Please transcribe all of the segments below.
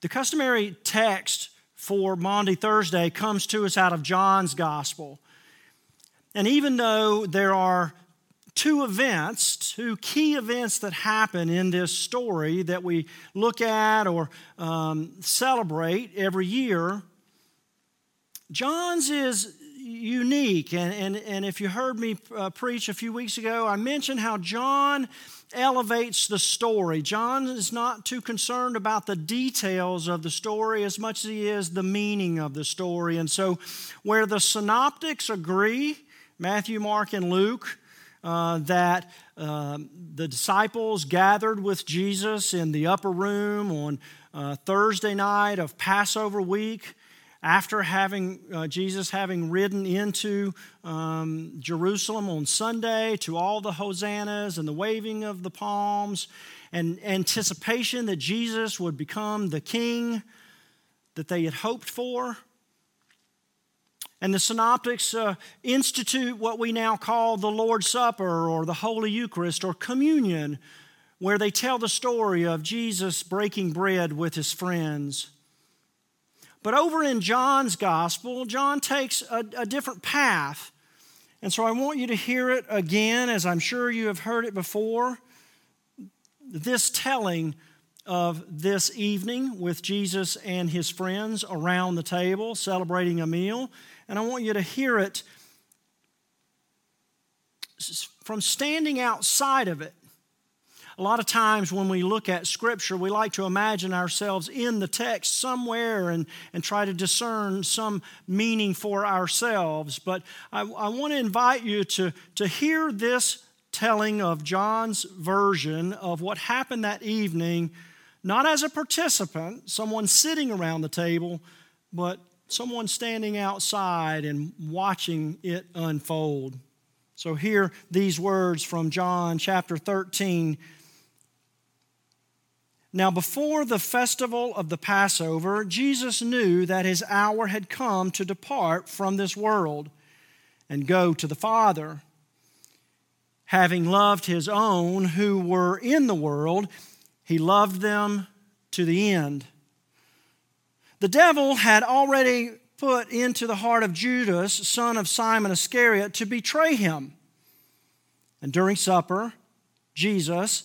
The customary text for Maundy Thursday comes to us out of John's Gospel. And even though there are two events, two key events that happen in this story that we look at or um, celebrate every year, John's is unique. And, and, and if you heard me uh, preach a few weeks ago, I mentioned how John elevates the story. John is not too concerned about the details of the story as much as he is the meaning of the story. And so, where the synoptics agree, Matthew, Mark, and Luke, uh, that uh, the disciples gathered with Jesus in the upper room on uh, Thursday night of Passover week after having uh, Jesus having ridden into um, Jerusalem on Sunday to all the hosannas and the waving of the palms and anticipation that Jesus would become the king that they had hoped for. And the synoptics uh, institute what we now call the Lord's Supper or the Holy Eucharist or communion, where they tell the story of Jesus breaking bread with his friends. But over in John's gospel, John takes a, a different path. And so I want you to hear it again, as I'm sure you have heard it before. This telling of this evening with Jesus and his friends around the table celebrating a meal. And I want you to hear it from standing outside of it a lot of times when we look at Scripture, we like to imagine ourselves in the text somewhere and, and try to discern some meaning for ourselves. But I, I want to invite you to, to hear this telling of John's version of what happened that evening, not as a participant, someone sitting around the table, but someone standing outside and watching it unfold. So, hear these words from John chapter 13, now, before the festival of the Passover, Jesus knew that his hour had come to depart from this world and go to the Father. Having loved his own who were in the world, he loved them to the end. The devil had already put into the heart of Judas, son of Simon Iscariot, to betray him. And during supper, Jesus,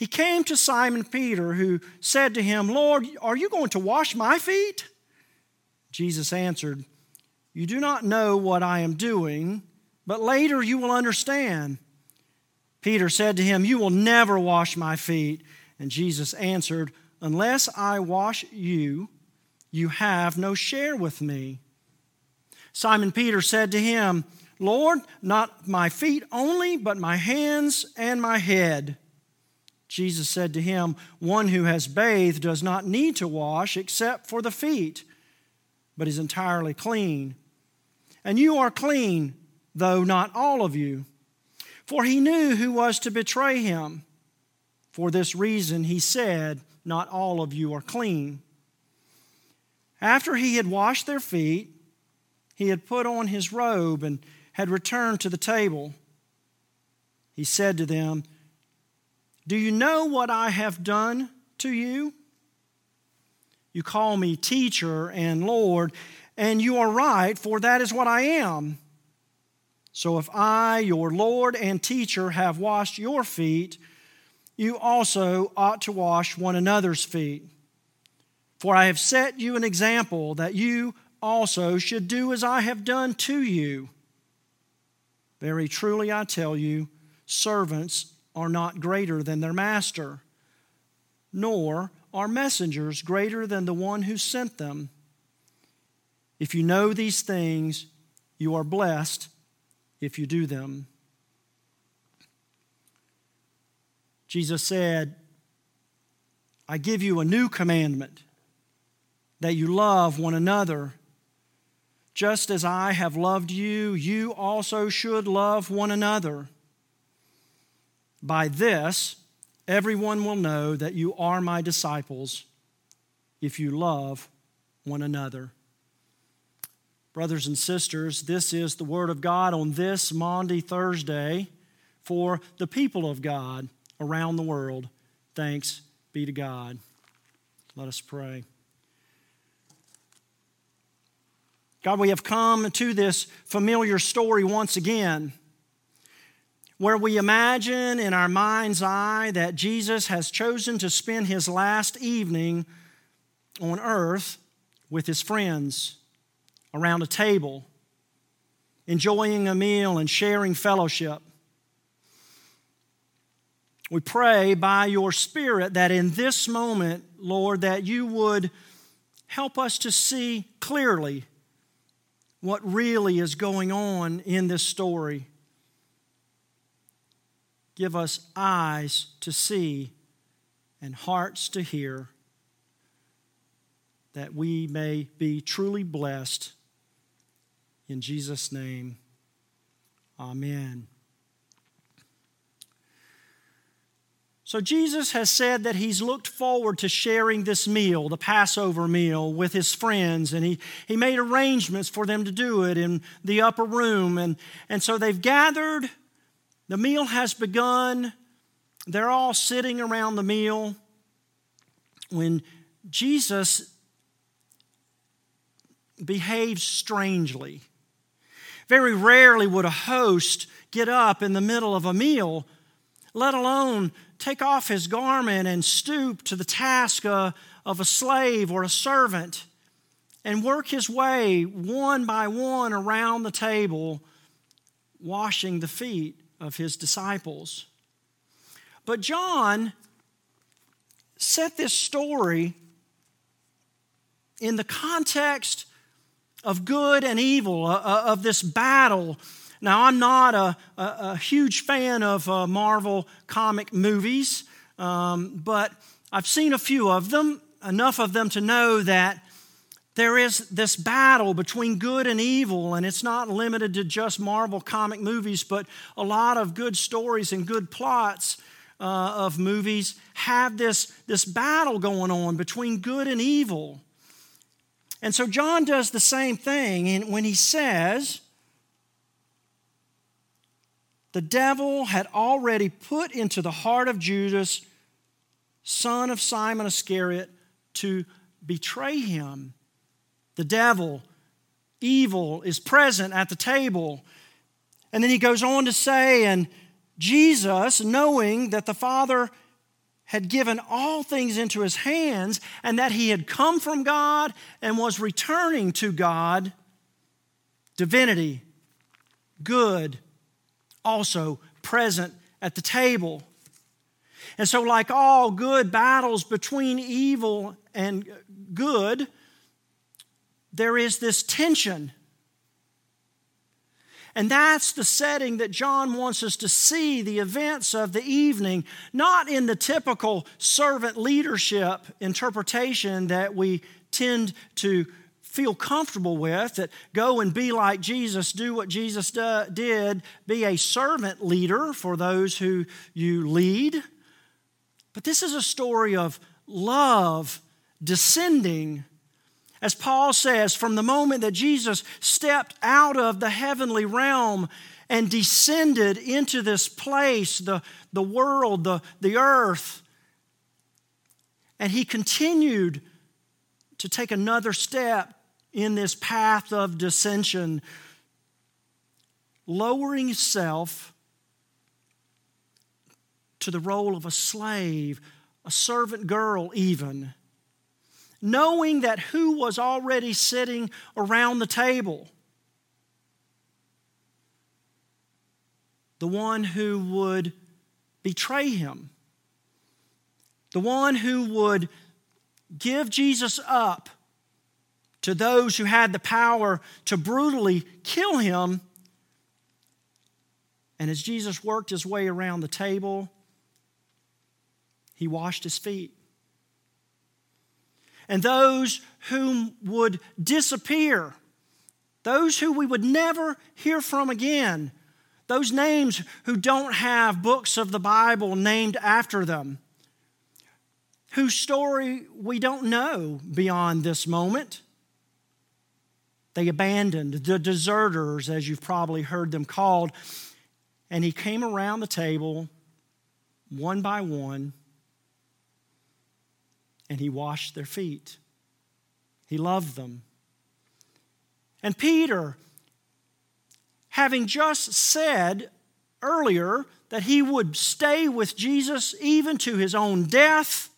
He came to Simon Peter, who said to him, Lord, are you going to wash my feet? Jesus answered, You do not know what I am doing, but later you will understand. Peter said to him, You will never wash my feet. And Jesus answered, Unless I wash you, you have no share with me. Simon Peter said to him, Lord, not my feet only, but my hands and my head. Jesus said to him, One who has bathed does not need to wash except for the feet, but is entirely clean. And you are clean, though not all of you. For he knew who was to betray him. For this reason, he said, Not all of you are clean. After he had washed their feet, he had put on his robe and had returned to the table. He said to them, do you know what I have done to you? You call me teacher and Lord, and you are right, for that is what I am. So if I, your Lord and teacher, have washed your feet, you also ought to wash one another's feet. For I have set you an example that you also should do as I have done to you. Very truly I tell you, servants are not greater than their master, nor are messengers greater than the one who sent them. If you know these things, you are blessed if you do them. Jesus said, I give you a new commandment that you love one another. Just as I have loved you, you also should love one another. By this, everyone will know that you are my disciples if you love one another. Brothers and sisters, this is the Word of God on this Maundy Thursday for the people of God around the world. Thanks be to God. Let us pray. God, we have come to this familiar story once again where we imagine in our mind's eye that Jesus has chosen to spend his last evening on earth with his friends around a table, enjoying a meal and sharing fellowship. We pray by your Spirit that in this moment, Lord, that you would help us to see clearly what really is going on in this story. Give us eyes to see and hearts to hear that we may be truly blessed. In Jesus' name, amen. So, Jesus has said that he's looked forward to sharing this meal, the Passover meal, with his friends, and he, he made arrangements for them to do it in the upper room. And, and so they've gathered, the meal has begun, they're all sitting around the meal when Jesus behaves strangely. Very rarely would a host get up in the middle of a meal, let alone take off his garment and stoop to the task of a slave or a servant and work his way one by one around the table, washing the feet of his disciples. But John set this story in the context of good and evil, uh, uh of this battle now, I'm not a, a, a huge fan of uh, Marvel comic movies, um, but I've seen a few of them, enough of them to know that there is this battle between good and evil, and it's not limited to just Marvel comic movies, but a lot of good stories and good plots uh, of movies have this, this battle going on between good and evil. And so John does the same thing and when he says, the devil had already put into the heart of Judas, son of Simon Iscariot, to betray him. The devil, evil, is present at the table. And then he goes on to say, and Jesus, knowing that the Father had given all things into his hands and that he had come from God and was returning to God, divinity, good, also present at the table. And so, like all good battles between evil and good, there is this tension. And that's the setting that John wants us to see the events of the evening, not in the typical servant leadership interpretation that we tend to feel comfortable with that go and be like Jesus, do what Jesus do, did, be a servant leader for those who you lead. But this is a story of love descending. As Paul says, from the moment that Jesus stepped out of the heavenly realm and descended into this place, the, the world, the, the earth, and he continued to take another step in this path of dissension, lowering himself to the role of a slave, a servant girl, even, knowing that who was already sitting around the table? The one who would betray him, the one who would give Jesus up to those who had the power to brutally kill him. And as Jesus worked his way around the table, he washed his feet. And those whom would disappear those who we would never hear from again, those names who don't have books of the Bible named after them, whose story we don't know beyond this moment. They abandoned, the deserters, as you've probably heard them called. And he came around the table one by one and he washed their feet. He loved them. And Peter, having just said earlier that he would stay with Jesus even to his own death,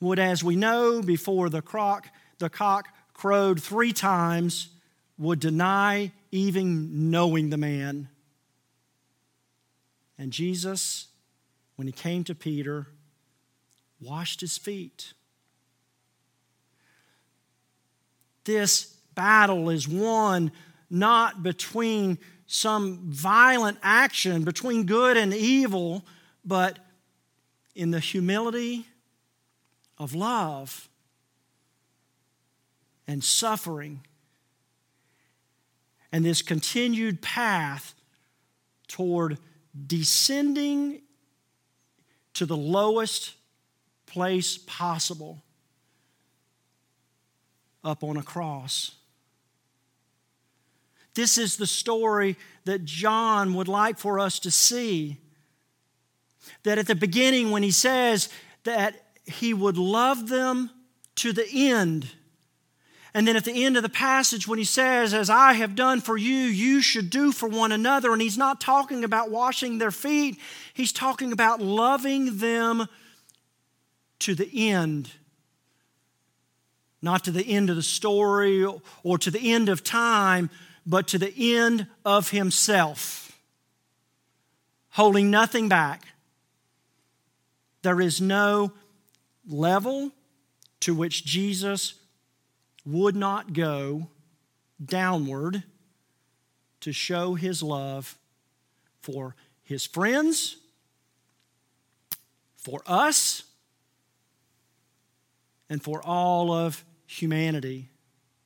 would, as we know, before the cock, the cock crowed three times, would deny even knowing the man. And Jesus, when he came to Peter, washed his feet. This battle is won not between some violent action between good and evil, but in the humility of love and suffering and this continued path toward descending to the lowest place possible up on a cross. This is the story that John would like for us to see. That at the beginning, when he says that he would love them to the end, and then at the end of the passage, when he says, As I have done for you, you should do for one another, and he's not talking about washing their feet, he's talking about loving them to the end. Not to the end of the story or to the end of time, but to the end of himself, holding nothing back. There is no level to which Jesus would not go downward to show his love for his friends, for us, and for all of humanity.